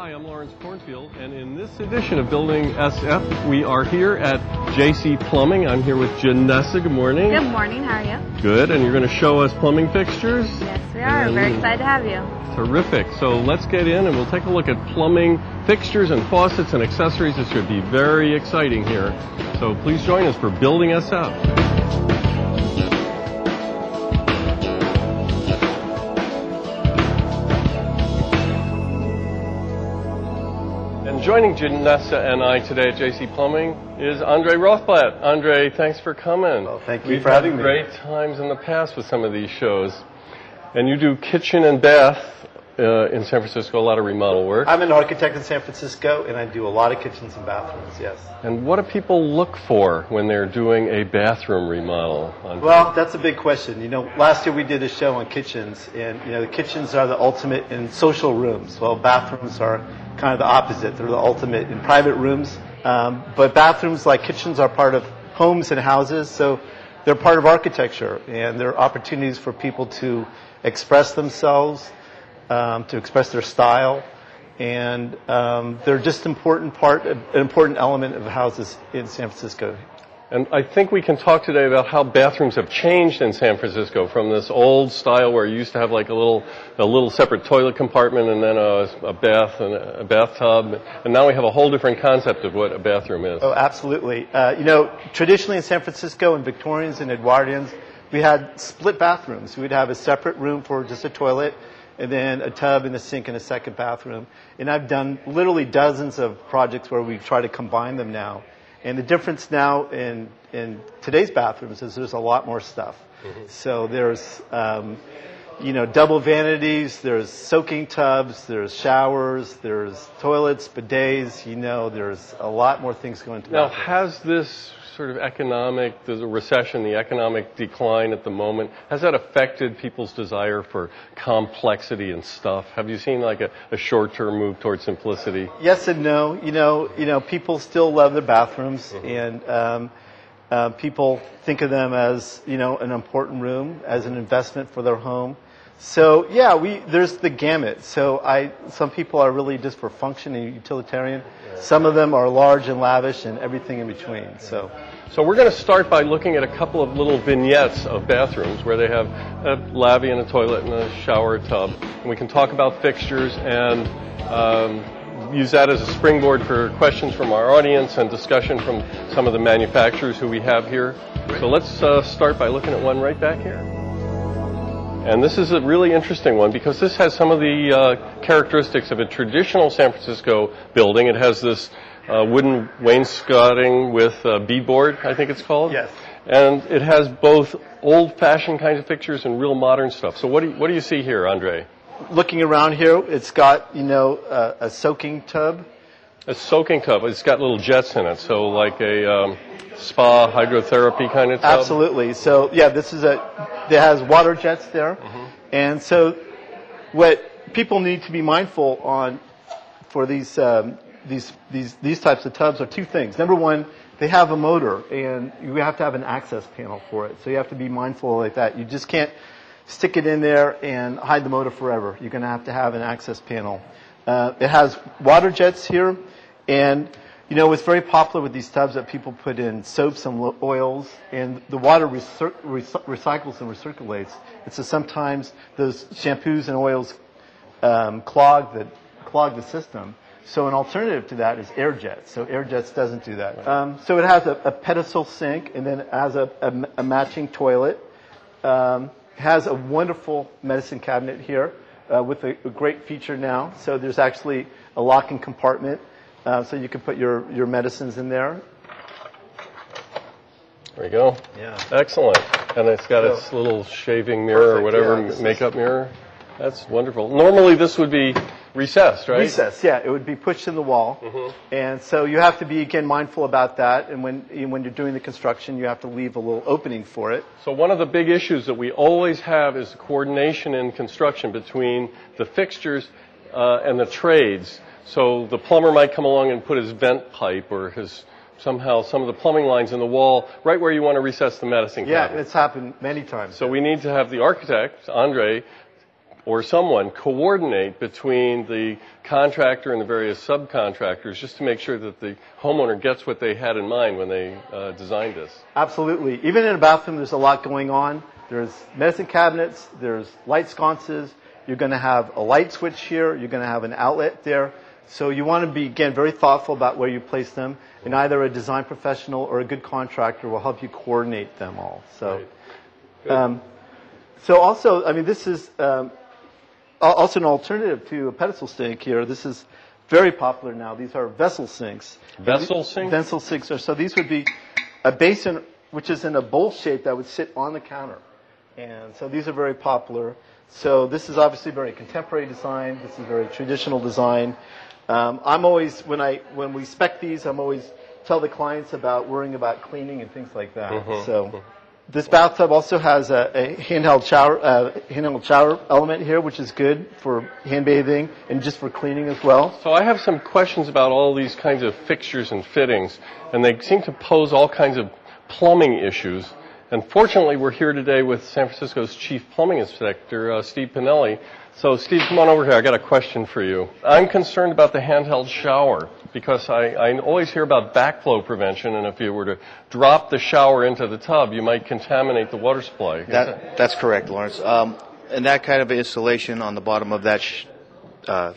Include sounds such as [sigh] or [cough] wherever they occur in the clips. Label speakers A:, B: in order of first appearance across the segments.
A: Hi, I'm Laurence Kornfield, and in this edition of Building SF, we are here at JC Plumbing. I'm here with Janessa. Good morning.
B: Good morning, how are you?
A: Good, and you're going to show us plumbing fixtures?
B: Yes, we are.
A: And-
B: Very mm. excited to have you.
A: Terrific. So let's get in and we'll take a look at plumbing fixtures and faucets and accessories. This should be very exciting here. So please join us for Building SF. Joining Janessa and I today at JC Plumbing is Andre Rothblatt. Andre, thanks for coming.
C: Well, thank you
A: We've
C: for
A: had
C: having me.
A: Great times in the past with some of these shows. And you do kitchen and bath uh, in San Francisco, a lot of remodel work.
C: I'm an architect in San Francisco, and I do a lot of kitchens and bathrooms. Yes.
A: And what do people look for when they're doing a bathroom remodel? On
C: Well, that's a big question. You know, last year we did a show on kitchens, and you know, the kitchens are the ultimate in social rooms. Well, bathrooms are kind of the opposite. They're the ultimate in private rooms. Um, but bathrooms, like kitchens, are part of homes and houses, so they're part of architecture, and they're opportunities for people to express themselves, um, to express their style. And um, they're just important part, an important element of houses in San Francisco.
A: And I think we can talk today about how bathrooms have changed in San Francisco from this old style where you used to have like a little, a little separate toilet compartment and then a, a bath and a bathtub. And now we have a whole different concept of what a bathroom is.
C: Oh, absolutely. Uh, you know, traditionally in San Francisco and Victorians and Edwardians, we had split bathrooms. We'd have a separate room for just a toilet and then a tub and a sink in a second bathroom. And I've done literally dozens of projects where we try to combine them now. And the difference now in, in today's bathrooms is there's a lot more stuff. So there's, um, you know, double vanities, there's soaking tubs, there's showers, there's toilets, bidets, you know, there's a lot more things going to
A: Now,
C: bathrooms.
A: has this sort of economic, the recession, the economic decline at the moment, has that affected people's desire for complexity and stuff? Have you seen like a, a short-term move towards simplicity?
C: Yes and no. You know, you know, people still love their bathrooms, and um, uh, people think of them as you know an important room, as an investment for their home. So yeah, we there's the gamut. So I some people are really just for function and utilitarian. Some of them are large and lavish and everything in between. So
A: So we're going to start by looking at a couple of little vignettes of bathrooms where they have a lavy and a toilet and a shower tub. And we can talk about fixtures and um, use that as a springboard for questions from our audience and discussion from some of the manufacturers who we have here. So let's uh, start by looking at one right back here. And this is a really interesting one because this has some of the uh, characteristics of a traditional San Francisco building. It has this uh, wooden wainscoting with uh, beadboard, I think it's called.
C: Yes.
A: And it has both old-fashioned kinds of pictures and real modern stuff. So what do you, what do you see here, Andre?
C: looking around here, it's got you know a, a soaking tub.
A: A soaking tub. It's got little jets in it, so like a um, spa hydrotherapy kind of tub.
C: Absolutely. So yeah, this is a that has water jets there, and so what people need to be mindful on for these um, these these these types of tubs are two things. Number one, they have a motor, and you have to have an access panel for it. So you have to be mindful like that. You just can't stick it in there and hide the motor forever. You're going to have to have an access panel. Uh, it has water jets here, and you know it's very popular with these tubs that people put in soaps and oils, and the water recir- recy- recycles and recirculates. It's so sometimes those shampoos and oils um, clog the clog the system. So an alternative to that is air jets. So air jets doesn't do that. Um, so it has a, a pedestal sink, and then it has a, a, a matching toilet. Um, has a wonderful medicine cabinet here uh, with a, a great feature now. So there's actually a locking compartment, uh, so you can put your, your medicines in there.
A: There you go.
C: Yeah.
A: Excellent. And it's got its little shaving mirror or whatever,
C: yeah, this is-
A: makeup mirror. That's wonderful. Normally this would be recessed, right?
C: Recess, yeah, it would be pushed in the wall, and so you have to be again mindful about that. And when when you're doing the construction, you have to leave a little opening for it.
A: So one of the big issues that we always have is the coordination in construction between the fixtures uh, and the trades. So the plumber might come along and put his vent pipe or his somehow some of the plumbing lines in the wall right where you want to recess the medicine cabinet.
C: Yeah, it's happened many times.
A: So we need to have the architect, Andre, or someone coordinate between the contractor and the various subcontractors just to make sure that the homeowner gets what they had in mind when they uh, designed this.
C: Absolutely. Even in a bathroom, there's a lot going on. There's medicine cabinets, there's light sconces. You're going to have a light switch here. You're going to have an outlet there. So you want to be, again, very thoughtful about where you place them. And either a design professional or a good contractor will help you coordinate them all. So,
A: Right.
C: um, so also, I mean, this is um, Uh, also an alternative to a pedestal sink here. This is very popular now. These are vessel sinks.
A: Vessel sinks?
C: Vessel sinks are, so these would be a basin which is in a bowl shape that would sit on the counter. And so these are very popular. So this is obviously very contemporary design. This is very traditional design. Um, I'm always when I when we spec these, I'm always tell the clients about worrying about cleaning and things like that. Mm-hmm, so mm-hmm. This bathtub also has a, a handheld shower uh, handheld shower element here, which is good for hand bathing and just for cleaning as well.
A: So I have some questions about all these kinds of fixtures and fittings, and they seem to pose all kinds of plumbing issues. And fortunately, we're here today with San Francisco's chief plumbing inspector, uh, Steve Pinelli. So, Steve, come on over here. I got a question for you. I'm concerned about the handheld shower because I, I always hear about backflow prevention, and if you were to drop the shower into the tub, you might contaminate the water supply.
D: That, that's correct, Laurence. Um, and that kind of installation on the bottom of that sh- uh,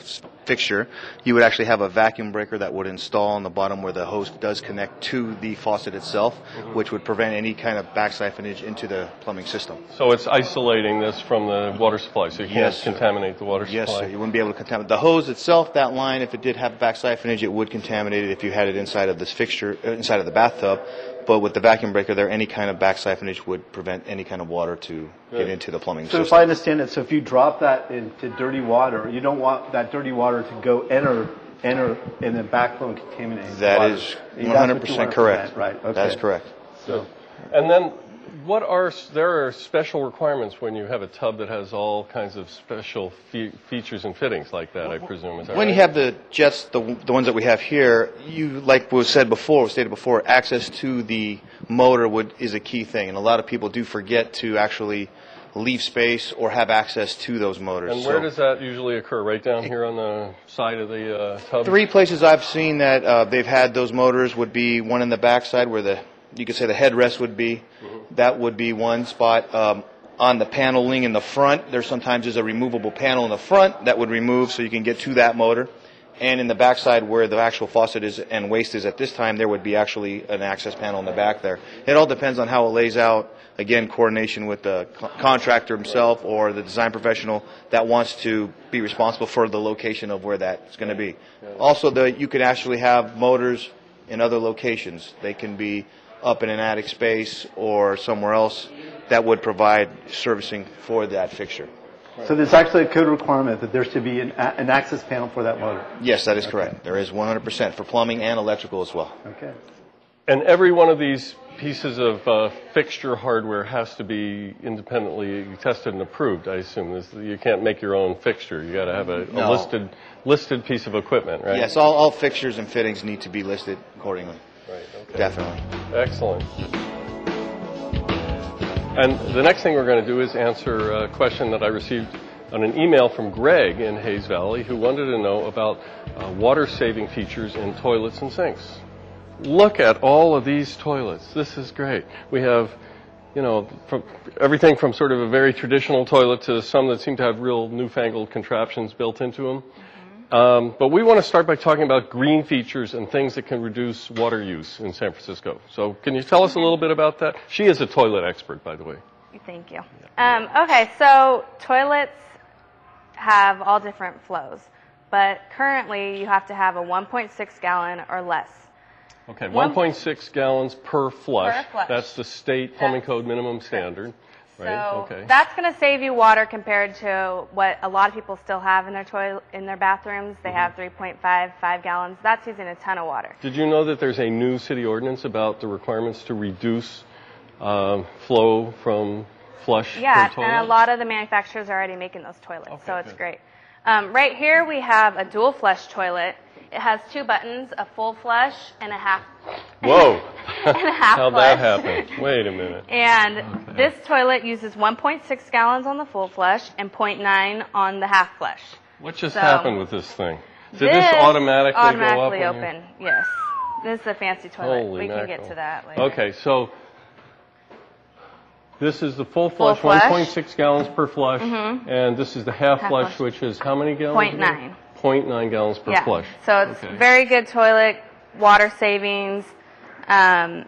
D: fixture, you would actually have a vacuum breaker that would install on the bottom where the hose does connect to the faucet itself,
A: Mm-hmm.
D: which would prevent any kind of back siphonage into the plumbing system.
A: So it's isolating this from the water supply, so you can't
D: sir.
A: contaminate the water
D: Yes,
A: supply.
D: Yes, sir. You wouldn't be able to contaminate the hose itself. That line, if it did have back siphonage, it would contaminate it if you had it inside of this fixture, uh, inside of the bathtub. But with the vacuum breaker there, any kind of back siphonage would prevent any kind of water to get into the plumbing
C: So if. I understand it, so if you drop that into dirty water, you don't want that dirty water to go enter enter and then backflow and contaminate.
D: That
C: water.
D: is
C: That's
D: 100% correct.
C: prevent, Right. Okay.
D: That is correct.
A: So, and then, what are there are special requirements when you have a tub that has all kinds of special fe- features and fittings like that? I presume. Is that
D: When you have the jets, the, the ones that we have here, you like was said before, stated before, access to the motor would is a key thing, and a lot of people do forget to actually leave space or have access to those motors.
A: and where
D: So-
A: does that usually occur? Right down here on the side of the uh, tub.
D: Three places I've seen that uh, they've had those motors would be one in the backside where the you could say the headrest would be. That would be one spot. Um, on the paneling in the front, there sometimes is a removable panel in the front that would remove so you can get to that motor. And in the backside where the actual faucet is and waste is at this time, there would be actually an access panel in the back there. It all depends on how it lays out. Again, coordination with the co- contractor himself or the design professional that wants to be responsible for the location of where that's going to be. Also, the, you could actually have motors in other locations. They can be up in an attic space or somewhere else that would provide servicing for that fixture.
C: So there's actually a code requirement that there should be an, a- an access panel for that motor.
D: Yes, that is correct. There is 100% for plumbing and electrical as well.
C: Okay.
A: And every one of these pieces of uh, fixture hardware has to be independently tested and approved. I assume this, you can't make your own fixture. You got to have a, a
D: No.
A: listed listed piece of equipment, right?
D: Yes, all, all fixtures and fittings need to be listed accordingly.
A: Right. Okay.
D: Definitely.
A: Excellent. And the next thing we're going to do is answer a question that I received on an email from Greg in Hayes Valley who wanted to know about uh, water saving features in toilets and sinks. Look at all of these toilets. This is great. We have, you know, from everything from sort of a very traditional toilet to some that seem to have real newfangled contraptions built into them. Um, but we want to start by talking about green features and things that can reduce water use in San Francisco. So, can you tell us a little bit about that? She is a toilet expert, by the way.
B: Thank you. Um, okay, so toilets have all different flows, but currently you have to have a 1.6 gallon or less.
A: Okay, 1.6 gallons per flush.
B: Per flush.
A: That's the state plumbing
B: That's
A: code minimum standard, right?
B: So
A: okay.
B: that's going to save you water compared to what a lot of people still have in their toilet in their bathrooms. They have
A: Mm-hmm.
B: 3.5, 5 gallons. That's using a ton of water.
A: Did you know that there's a new city ordinance about the requirements to reduce um, flow from flush
B: Yeah, and a lot of the manufacturers are already making those toilets,
A: Okay,
B: so it's
A: good.
B: great. Um, right here we have a dual flush toilet. It has two buttons, a full flush and a half. [laughs]
A: Whoa!
B: and a half
A: How'd
B: flush.
A: that happen? Wait a minute.
B: And oh, this toilet uses 1.6 gallons on the full flush and 0.9 on the half flush.
A: What just
B: So-
A: happened with this thing? Did this, automatically,
B: automatically
A: go up? when you-
B: open? Yes. This is a fancy toilet.
A: Holy
B: we can get to that later.
A: Okay, so this is the full
B: Full
A: flush,
B: flush.
A: 1.6 gallons per flush, mm-hmm. and this is the half,
B: Half
A: flush,
B: flush.
A: which is how many gallons?
B: Point
A: again?
B: nine.
A: 0.9 gallons per
B: yeah.
A: flush.
B: So it's
A: Okay.
B: very good toilet, water savings. Um,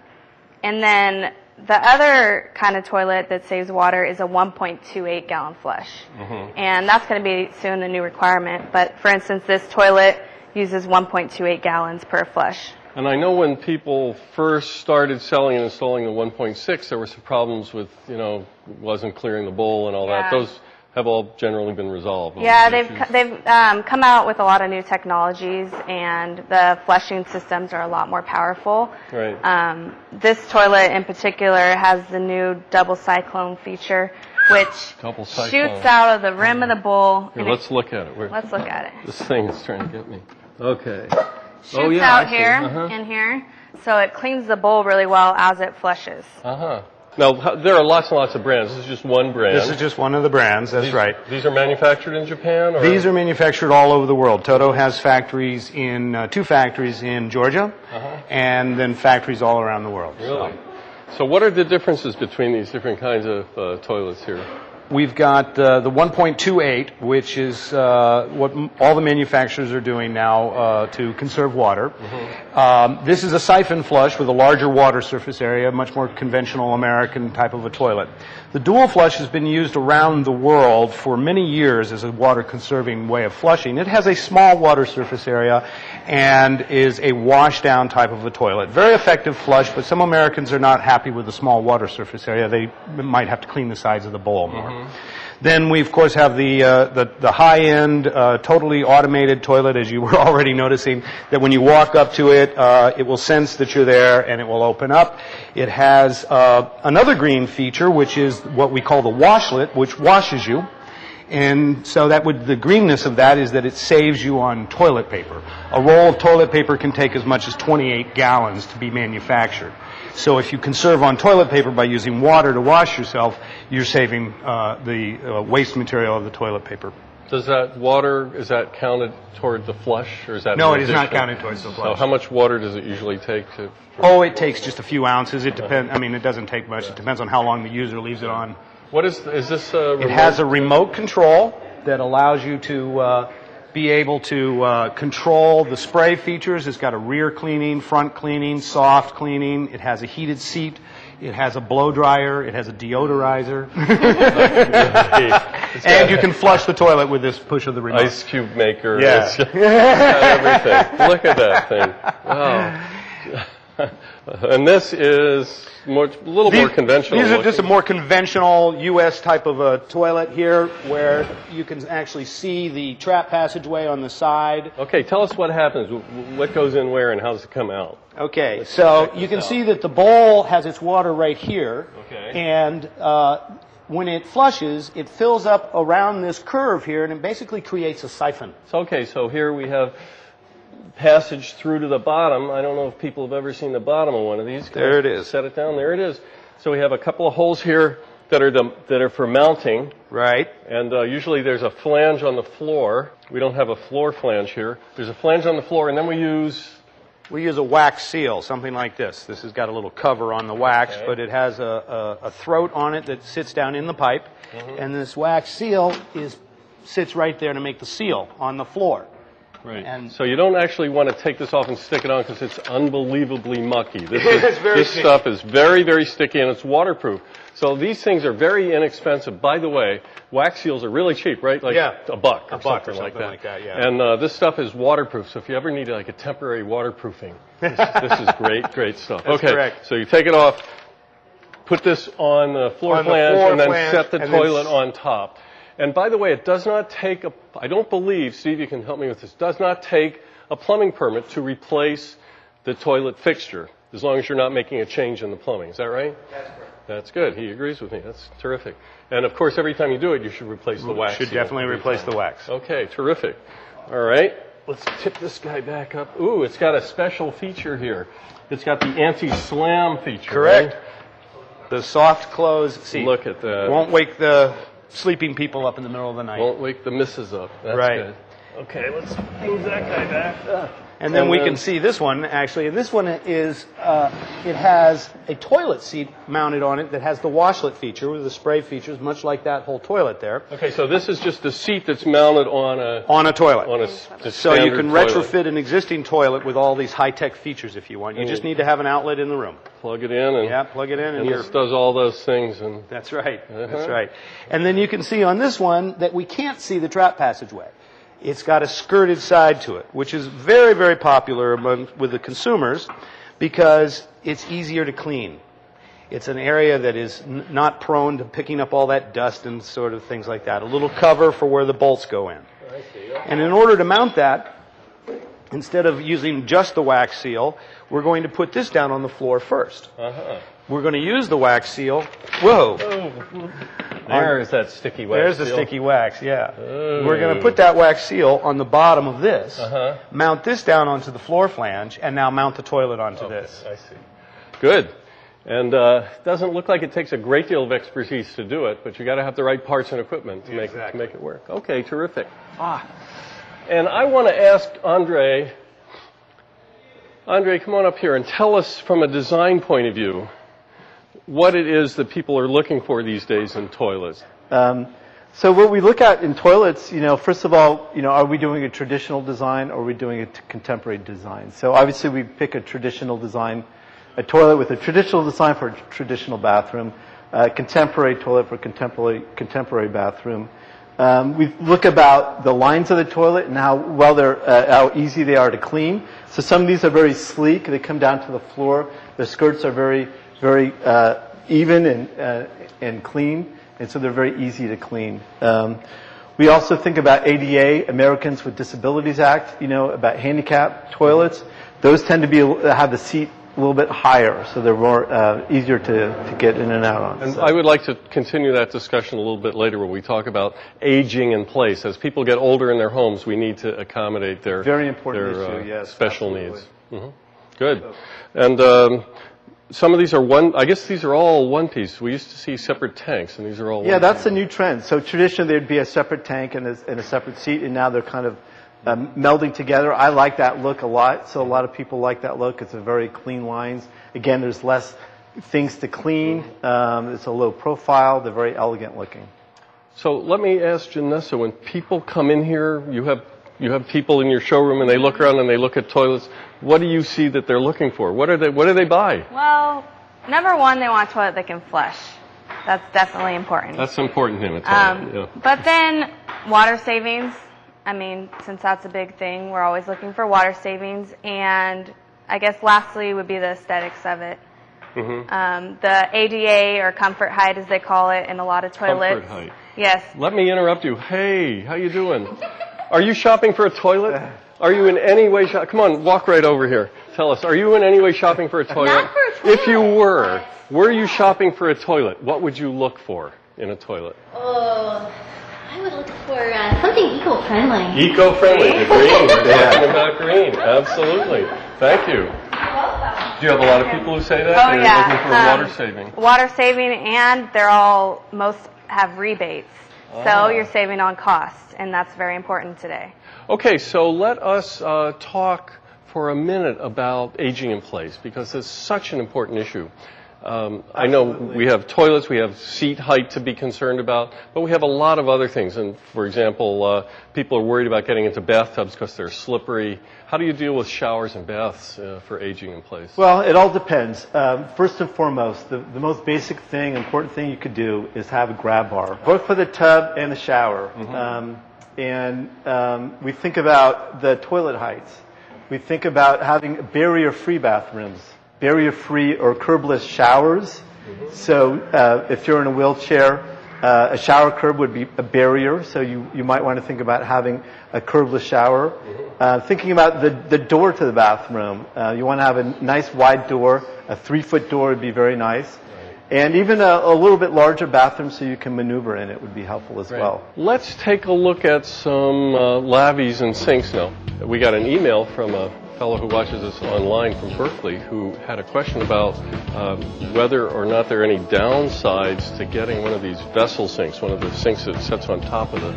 B: and then the other kind of toilet that saves water is a 1.28 gallon flush.
A: Mm-hmm.
B: And that's going to be soon the new requirement. But for instance, this toilet uses 1.28 gallons per flush.
A: And I know when people first started selling and installing the 1.6, there were some problems with, you know, wasn't clearing the bowl and all that. Those have all generally been resolved.
B: Yeah, they've
A: issues.
B: they've um, come out with a lot of new technologies, and the flushing systems are a lot more powerful.
A: Right.
B: Um, this toilet in particular has the new double cyclone feature, which
A: Double cyclone.
B: shoots out of the rim of the bowl.
A: Here,
B: and
A: let's look at it. Where-
B: let's look at it. [laughs]
A: This thing is trying to get me. Okay.
B: Shoots
A: oh, yeah, I
B: out
A: see.
B: here
A: Uh-huh.
B: and here, so it cleans the bowl really well as it flushes.
A: Uh huh. Now, there are lots and lots of brands. This is just one brand.
E: This is just one of the brands, that's
A: these,
E: right.
A: These are manufactured in Japan? Or?
E: These are manufactured all over the world. Toto has factories in, uh, two factories in Georgia,
A: Uh-huh.
E: and then factories all around the world.
A: Really? So, what are the differences between these different kinds of uh, toilets here?
E: We've got uh, the 1.28, which is uh, what m- all the manufacturers are doing now uh, to conserve water. Um, this is a siphon flush with a larger water surface area, much more conventional American type of a toilet. The dual flush has been used around the world for many years as a water conserving way of flushing. It has a small water surface area and is a wash down type of a toilet. Very effective flush, but some Americans are not happy with the small water surface area. They might have to clean the sides of the bowl more. Mm-hmm. Then we of course have the uh, the, the high end, uh, totally automated toilet, as you [laughs] were already noticing. That when you walk up to it, uh, it will sense that you're there and it will open up. It has uh, another green feature, which is what we call the washlet, which washes you. And so that would, the greenness of that is that it saves you on toilet paper. A roll of toilet paper can take as much as 28 gallons to be manufactured. So if you conserve on toilet paper by using water to wash yourself, you're saving uh, the uh, waste material of the toilet paper.
A: Does that water, is that counted toward the flush, or is that
E: No, it is not counted towards the flush.
A: So, how much water does it usually take to?
E: Oh, it takes just a few ounces. It depends. I mean, it doesn't take much. It depends on how long the user leaves it on.
A: What is is this? Uh,
E: It has a remote control that allows you to uh, be able to uh, control the spray features. It's got a rear cleaning, front cleaning, soft cleaning. It has a heated seat. It has a blow dryer. It has a deodorizer. [laughs] and you can flush the toilet with this push of the remote.
A: ice cube maker.
E: Yeah.
A: It's everything. Look at that thing. [laughs] Wow. [laughs] and this is more, a little more conventional.
E: These are just a more conventional U.S. type of a toilet here, where you can actually see the trap passageway on the side.
A: Okay, tell us what happens. What goes in where, and how does it come out?
E: Okay, so you can
A: out.
E: see that the bowl has its water right here,
A: Okay.
E: and uh, when it flushes, it fills up around this curve here, and it basically creates a siphon.
A: So, okay, so here we have passage through to the bottom. I don't know if people have ever seen the bottom of one of these. Can
E: There it is.
A: Set it down. There it is. So we have a couple of holes here that are the, that are for mounting,
E: Right.
A: and uh, usually there's a flange on the floor. We don't have a floor flange here. There's a flange on the floor, and then we use
E: We use a wax seal, something like this. This has got a little cover on the wax,
A: Okay.
E: but it has a, a, a throat on it that sits down in the pipe,
A: Mm-hmm.
E: and this wax seal is sits right there to make the seal on the floor.
A: Right.
E: And-
A: so you don't actually want to take this off and stick it on because it's unbelievably mucky. This, [laughs] is, this
E: sticky.
A: stuff is very, very sticky and it's waterproof. So these things are very inexpensive. By the way, wax seals are really cheap, right? Like
E: Yeah.
A: a buck or
E: A buck or
A: something, like that.
E: like that, yeah.
A: And uh, this stuff is waterproof. So if you ever need like a temporary waterproofing, [laughs] this, this is great, great stuff.
E: That's
A: okay.
E: correct.
A: So you take it off, put this on the floor
E: On the floor
A: and then set the toilet on top. And by the way, it does not take a, I don't believe, Steve, you can help me with this, does not take a plumbing permit to replace the toilet fixture, as long as you're not making a change in the plumbing. Is that right? That's correct. That's good. He agrees with me. That's terrific. And of course, every time you do it, you should replace the wax.
E: You should
A: seal
E: definitely
A: every
E: replace
A: time.
E: the wax.
A: Okay, terrific. All right. let's tip this guy back up. Ooh, it's got a special feature here. It's got the anti-slam feature.
E: Correct.
A: right?
E: The soft close seat.
A: Look at that.
E: Won't wake the sleeping people up in the middle of the night.
A: Won't wake the misses up. That's
E: Right.
A: good. Okay, let's move that guy back. Ah.
E: And then
A: And
E: we
A: then-
E: can see this one actually. And this one is uh, it has a toilet seat mounted on it that has the washlet feature with the spray features, much like that whole toilet there,
A: Okay, so this is just a seat that's mounted on a
E: on a toilet.
A: on a
E: so you can
A: toilet.
E: retrofit an existing toilet with all these high-tech features if you want. You just need to have an outlet in the room.
A: Plug it in and
E: Yeah, plug it in and,
A: and this does all those things and
E: That's right. That's
A: Uh-huh.
E: right. And then you can see on this one that we can't see the trap passageway. It's got a skirted side to it, which is very, very popular among with the consumers because it's easier to clean. It's an area that is n- not prone to picking up all that dust and sort of things like that. A little cover for where the bolts go in. And in order to mount that, instead of using just the wax seal, we're going to put this down on the floor 1st
A: uh-huh.
E: We're going to use the wax seal. Whoa. [laughs]
A: There is that sticky wax.
E: There's the sticky wax, yeah. We're going to put that wax seal on the bottom of this,
A: Uh-huh.
E: mount this down onto the floor flange, and now mount the toilet onto this.
A: I see. Good. And uh, it doesn't look like it takes a great deal of expertise to do it, but you got to have the right parts and equipment to make to make it work. Okay, terrific. Ah, and I want to ask Andre. Andre, come on up here and tell us from a design point of view what it is that people are looking for these days in toilets.
C: Um, so what we look at in toilets, you know, first of all, you know, are we doing a traditional design or are we doing a contemporary design? So obviously we pick a traditional design, a toilet with a traditional design for a traditional bathroom, a contemporary toilet for contemporary contemporary bathroom. Um, we look about the lines of the toilet and how well they're, uh, how easy they are to clean. So some of these are very sleek; they come down to the floor. The skirts are very, very uh, even and uh, and clean and so they're very easy to clean. Um, we also think about ADA, Americans with Disabilities Act, you know, about handicap toilets. Those tend to be have the seat a little bit higher, so they're more uh, easier to, to get in and out on.
A: And
C: So-
A: I would like to continue that discussion a little bit later when we talk about aging in place. As people get older in their homes, we need to accommodate their
C: Very important
A: their, uh,
C: issue, yes,
A: special
C: absolutely.
A: needs. hmm Good. And um, some of these are one. I guess these are all one piece. We used to see separate tanks, and these are all.
C: Yeah, that's
A: piece.
C: a new trend. So traditionally there'd be a separate tank and a, and a separate seat, and now they're kind of um, melding together. I like that look a lot. So a lot of people like that look. It's a very clean lines. Again, there's less things to clean. Um, it's a low profile. They're very elegant looking.
A: So let me ask Janessa, when people come in here, you have you have people in your showroom, and they look around and they look at toilets. What do you see that they're looking for? What are they? What do they buy?
B: Well, number one, they want a toilet that can flush. That's definitely important.
A: That's important in a toilet.
B: Um,
A: yeah.
B: But then water savings. I mean, since that's a big thing, we're always looking for water savings. And I guess lastly would be the aesthetics of it.
A: Mm-hmm.
B: Um, the ADA or comfort height, as they call it, in a lot of toilets.
A: Comfort height.
B: Yes.
A: Let me interrupt you. Hey, how you doing? [laughs] Are you shopping for a toilet? Are you in any way shop? Come on, walk right over here. Tell us, are you in any way shopping for a toilet?
F: Not for a
A: If you
F: toilet.
A: were, were you shopping for a toilet? What would you look for in a toilet?
F: Oh, I would look for uh, something eco-friendly.
A: Eco-friendly, the green. We're talking about green. Absolutely. Thank you. Do you have a lot of people who say that?
B: Oh
A: They're
B: yeah.
A: looking for
B: Um,
A: water saving.
B: Water saving, and they're all most have rebates,
A: Ah.
B: so you're saving on costs, and that's very important today.
A: Okay, so let us uh, talk for a minute about aging in place because it's such an important issue. Um, I know we have toilets, we have seat height to be concerned about, but we have a lot of other things. And for example, uh, people are worried about getting into bathtubs because they're slippery. How do you deal with showers and baths uh, for aging in place?
C: Well, it all depends. Um, first and foremost, the, the most basic thing, important thing you could do is have a grab bar, both for the tub and the shower. Um, and um, we think about the toilet heights. We think about having barrier-free bathrooms, barrier-free or curbless showers. So uh, if you're in a wheelchair, uh, a shower curb would be a barrier, so you, you might want to think about having a curbless shower. Uh, thinking about the, the door to the bathroom, uh, you want to have a nice wide door. A three foot door would be very nice. And even a, a little bit larger bathroom so you can maneuver in it would be helpful as well.
A: Let's take a look at some uh, lavies and sinks now. We got an email from a fellow who watches us online from Berkeley who had a question about um, whether or not there are any downsides to getting one of these vessel sinks, one of the sinks that sits on top of the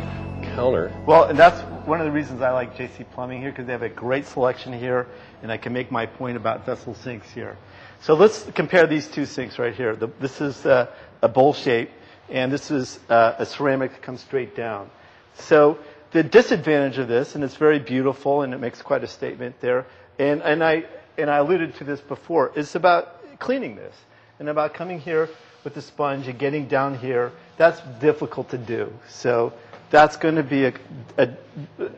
A: counter.
C: Well, and that's one of the reasons I like JC Plumbing here because they have a great selection here, and I can make my point about vessel sinks here. So let's compare these two sinks right here. The, this is uh, a bowl shape, and this is uh, a ceramic that comes straight down. So the disadvantage of this, and it's very beautiful, and it makes quite a statement there, and, and, I, and I alluded to this before, is about cleaning this, and about coming here with the sponge and getting down here. That's difficult to do. So that's going to be a, a,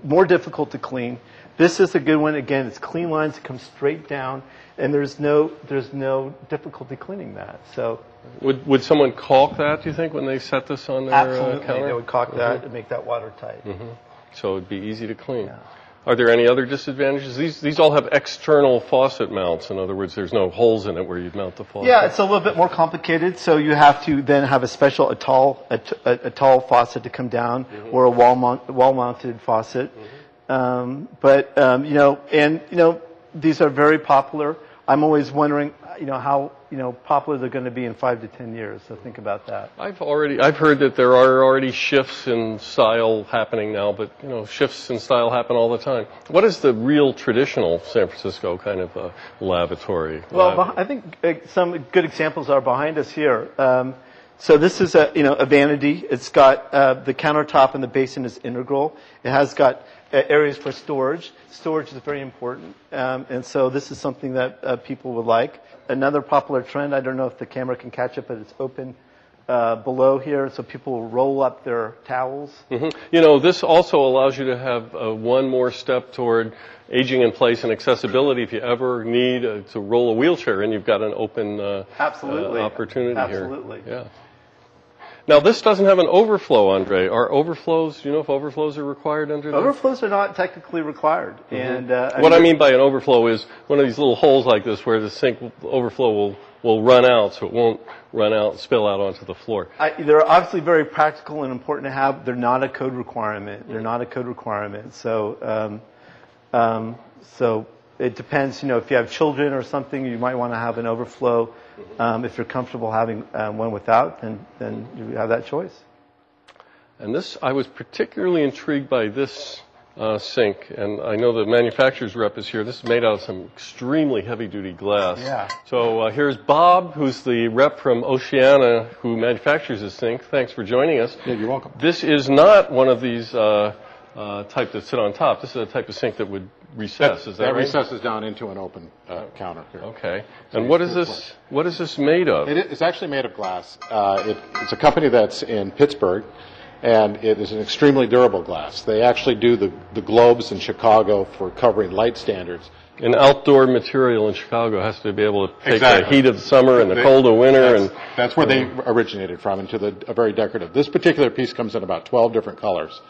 C: more difficult to clean. This is a good one. Again, it's clean lines that come straight down, and there's no there's no difficulty cleaning that. So
A: Would, would someone caulk that, do you think, when they set this on their uh,
C: absolutely,
A: counter?
C: they would caulk that and make that watertight.
A: So it'd be easy to clean. Are there any other disadvantages? These, these all have external faucet mounts. In other words, there's no holes in it where you'd mount the faucet.
C: Yeah, it's a little bit more complicated. So you have to then have a special a tall a, t- a- a tall faucet to come down, or a wall mount, wall mounted faucet. Um, but um, you know, and you know, these are very popular. I'm always wondering, you know, how you know popular they're going to be in five to ten years. So think about that.
A: I've already, I've heard that there are already shifts in style happening now, but you know, shifts in style happen all the time. What is the real traditional San Francisco kind of uh, lavatory?
C: Well, beh- I think uh, some good examples are behind us here. Um, so this is a you know a vanity. It's got uh, the countertop and the basin is integral. It has got areas for storage. Storage is very important, um, and so this is something that uh, people would like. Another popular trend. I don't know if the camera can catch it, but it's open uh, below here, so people will roll up their towels.
A: Mhm. You know, this also allows you to have uh, one more step toward aging in place and accessibility. If you ever need uh, to roll a wheelchair in, you've got an open uh,
C: Absolutely.
A: uh, opportunity
C: Absolutely.
A: here. Yeah. Now, this doesn't have an overflow, Andre. Are overflows? Do you know if overflows are required under this?
C: Overflows are not technically required, and uh,
A: what I mean by an overflow is one of these little holes like this where the sink overflow will, will run out so it won't run out and spill out onto the floor.
C: I, they're obviously very practical and important to have. They're not a code requirement. They're not a code requirement. So, um, um, so it depends. You know, if you have children or something, you might want to have an overflow. Um, if you're comfortable having um, one without, then then you have that choice.
A: And this, I was particularly intrigued by this uh, sink, and I know the manufacturer's rep is here. This is made out of some extremely heavy-duty glass.
C: Yeah.
A: So uh, here's Bob, who's the rep from Oceana, who manufactures this sink. Thanks for joining us.
G: Yeah, you're welcome.
A: This is not one of these uh, uh, type that sit on top. This is a type of sink that would recess. is that,
G: that
A: right?
G: recesses down into an open uh, counter here.
A: Okay. And what is this? What is this made of?
G: It, is- it's actually made of glass. Uh, it, it's a company that's in Pittsburgh, and it is an extremely durable glass. They actually do the, the globes in Chicago for covering light standards.
A: An outdoor material in Chicago has to be able to take
G: Exactly.
A: the heat of the summer and the
G: They-
A: cold of winter,
G: That's,
A: and
G: that's where they originated from, into the a very decorative. This particular piece comes in about 12 different colors.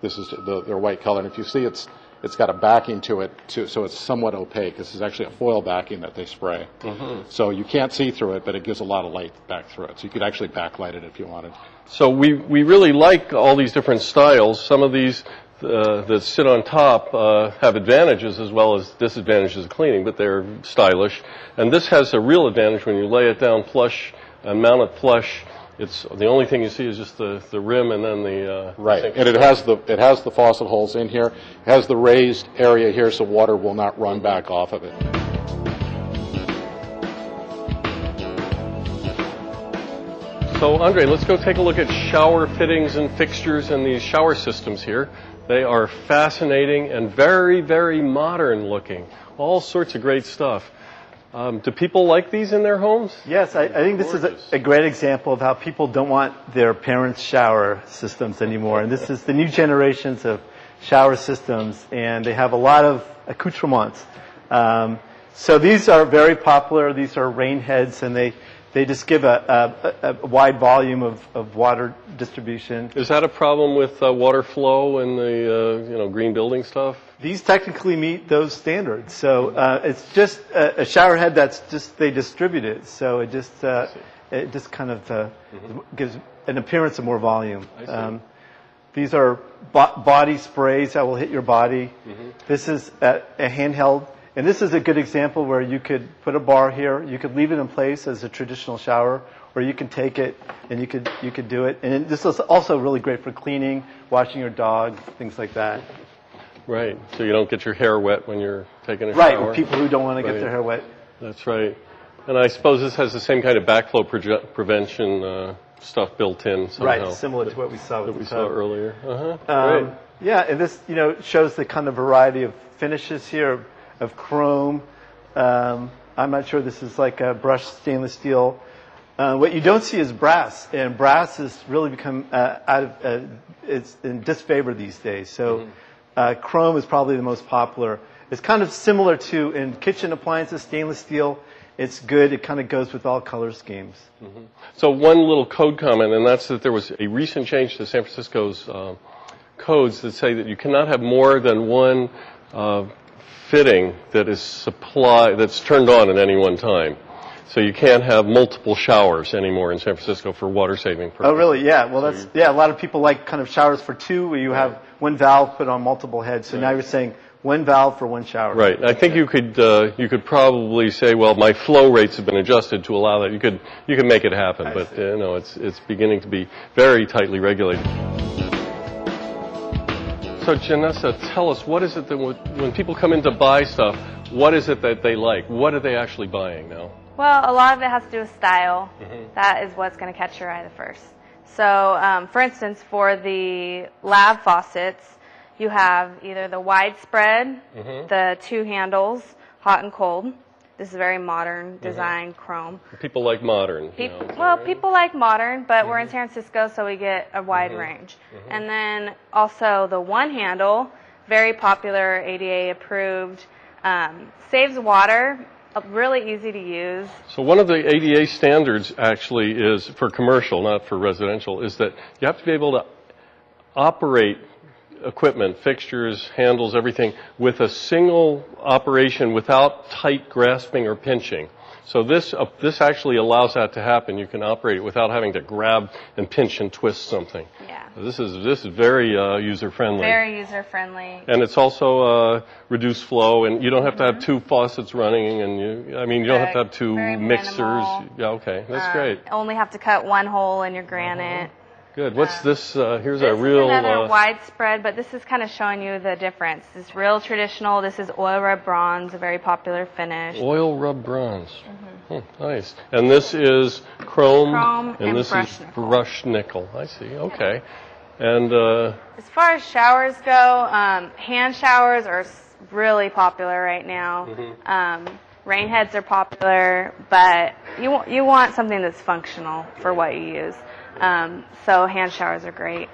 G: This is the, their white color, and if you see, it's it's got a backing to it, to, so it's somewhat opaque. This is actually a foil backing that they spray, so you can't see through it, but it gives a lot of light back through it. So you could actually backlight it if you wanted.
A: So we, we really like all these different styles. Some of these uh, that sit on top uh, have advantages as well as disadvantages of cleaning, but they're stylish. And this has a real advantage when you lay it down flush and mount it flush. It's the only thing you see is just the, the rim and then the uh,
G: Right,
A: sink.
G: and it has the it has the faucet holes in here. It has the raised area here, so water will not run back off of it.
A: So, Andre, let's go take a look at shower fittings and fixtures and these shower systems here. They are fascinating and very, very modern looking. All sorts of great stuff. Um, do people like these in their homes?
C: Yes, I, I think this is a, a great example of how people don't want their parents' shower systems anymore. And this is the new generations of shower systems, and they have a lot of accoutrements. Um, so these are very popular. These are rain heads, and they, they just give a, a, a wide volume of, of water distribution.
A: Is that a problem with uh, water flow in the uh, you know green building stuff?
C: These technically meet those standards. So uh, it's just a, a shower head that's just they distribute it. So it just uh, It just kind of uh, gives an appearance of more volume. Um, these are bo- body sprays that will hit your body. This is a, a handheld, and this is a good example where you could put a bar here. You could leave it in place as a traditional shower, or you could take it and you could you could do it. And this is also really great for cleaning, washing your dog, things like that.
A: Right. So you don't get your hair wet when you're taking a shower.
C: Right,
A: shower.
C: people who don't want to get
A: Right.
C: their hair wet.
A: That's right. And I suppose this has the same kind of backflow prevention uh, stuff built in somehow.
C: Right, similar to what we saw with
A: that we saw
C: tub.
A: earlier. Uh-huh.
C: Um,
A: Great.
C: yeah, and this you know shows the kind of variety of finishes here of chrome. Um, I'm not sure this is like a brushed stainless steel. Uh, what you don't see is brass, and brass has really become uh, out of uh, it's in disfavor these days. So uh, chrome is probably the most popular. It's kind of similar to in kitchen appliances, stainless steel. It's good. It kind of goes with all color schemes.
A: So one little code comment, and that's that there was a recent change to San Francisco's uh, codes that say that you cannot have more than one uh, fitting that is supply that's turned on at any one time. So you can't have multiple showers anymore in San Francisco for water saving purposes.
C: Oh, really? Yeah. Well, that's yeah. A lot of people like kind of showers for two, where you have one valve put on multiple heads. So now you're saying one valve for one shower.
A: Right. I think you could uh, you could probably say, well, my flow rates have been adjusted to allow that. You could you could make it happen,
C: I
A: but
C: see.
A: uh, no, it's it's beginning to be very tightly regulated. So Janessa, tell us what is it that when when people come in to buy stuff, what is it that they like? What are they actually buying now?
B: Well, a lot of it has to do with style. That is what's going to catch your eye the first. So, um, for instance, for the lav faucets, you have either the widespread, mm-hmm. the two handles, hot and cold. This is very modern mm-hmm. design, chrome.
A: People like modern. you know,
B: well,
A: right?
B: people like modern, but we're in mm-hmm. San Francisco, so we get a wide range. And then also the one handle, very popular, ADA approved, um, saves water, Uh, really easy to use.
A: So one of the ADA standards actually is for commercial, not for residential, is that you have to be able to operate equipment, fixtures, handles, everything with a single operation without tight grasping or pinching. So this uh, this actually allows that to happen. You can operate it without having to grab and pinch and twist something.
B: Yeah.
A: This is this is very uh, user friendly.
B: Very user friendly.
A: And it's also uh, reduced flow, and you don't have to have two faucets running, and you, I mean, you don't have to have two mixers.
B: minimal.
A: Yeah, okay, that's
B: Um,
A: great.
B: Only have to cut one hole in your granite.
A: Good. What's this? Uh, here's
B: This
A: a real.
B: is another
A: uh,
B: widespread, but this is kind of showing you the difference. This is real traditional. This is oil rub bronze, a very popular finish.
A: Oil rub bronze. Hmm, nice. And this is chrome.
B: Chrome and
A: this
B: brushed
A: is
B: nickel.
A: brushed nickel. I see. Okay. And uh,
B: As far as showers go, um, hand showers are really popular right now.
A: Mm-hmm.
B: Um, rain heads are popular, but you want, you want something that's functional for what you use. Um, so hand showers are great.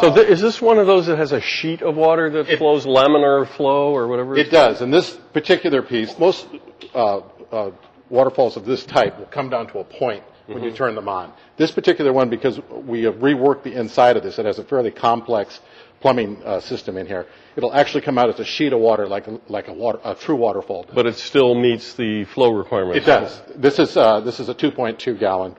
A: so, th- is this one of those that has a sheet of water that
G: It-
A: flows laminar flow or whatever?
G: It does. And this particular piece, most uh, uh, waterfalls of this type will come down to a point when you turn them on. This particular one, because we have reworked the inside of this, it has a fairly complex plumbing uh, system in here. It'll actually come out as a sheet of water, like a, like a, water, a true waterfall. does.
A: But it still meets the flow requirements.
G: It does. This is uh, this is a 2.2 gallon,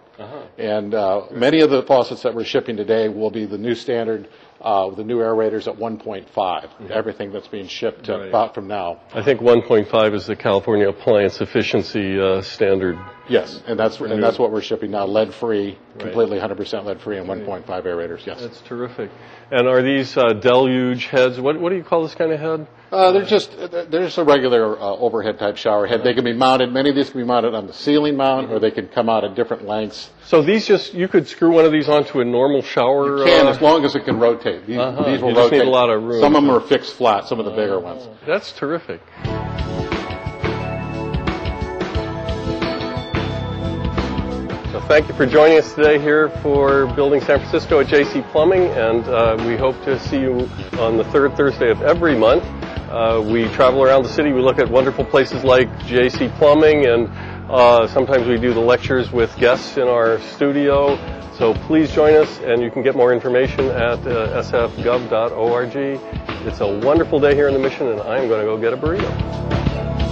G: and uh, many of the faucets that we're shipping today will be the new standard uh, with the new aerators at 1.5. Everything that's being shipped
A: Right.
G: about from now.
A: I think 1.5 is the California appliance efficiency uh, standard.
G: Yes, and that's and that's what we're shipping now, lead free, completely 100% lead free, and 1.5 aerators. Yes,
A: That's terrific. And are these uh, deluge heads? What, what do you call this kind of head?
G: Uh, they're just they're just a regular uh, overhead type shower head. They can be mounted. Many of these can be mounted on the ceiling mount, or they can come out at different lengths.
A: So these just you could screw one of these onto a normal shower.
G: You Can
A: uh,
G: as long as it can rotate. These,
A: Uh-huh.
G: these will
A: You just need a lot of room.
G: Some of them are fixed flat. Some of the bigger ones.
A: That's terrific. So thank you for joining us today here for Building San Francisco at JC Plumbing, and uh, we hope to see you on the third Thursday of every month. Uh, we travel around the city. We look at wonderful places like JC Plumbing, and uh, sometimes we do the lectures with guests in our studio. So please join us, and you can get more information at uh, sfgov.org. It's a wonderful day here in the Mission, and I'm going to go get a burrito.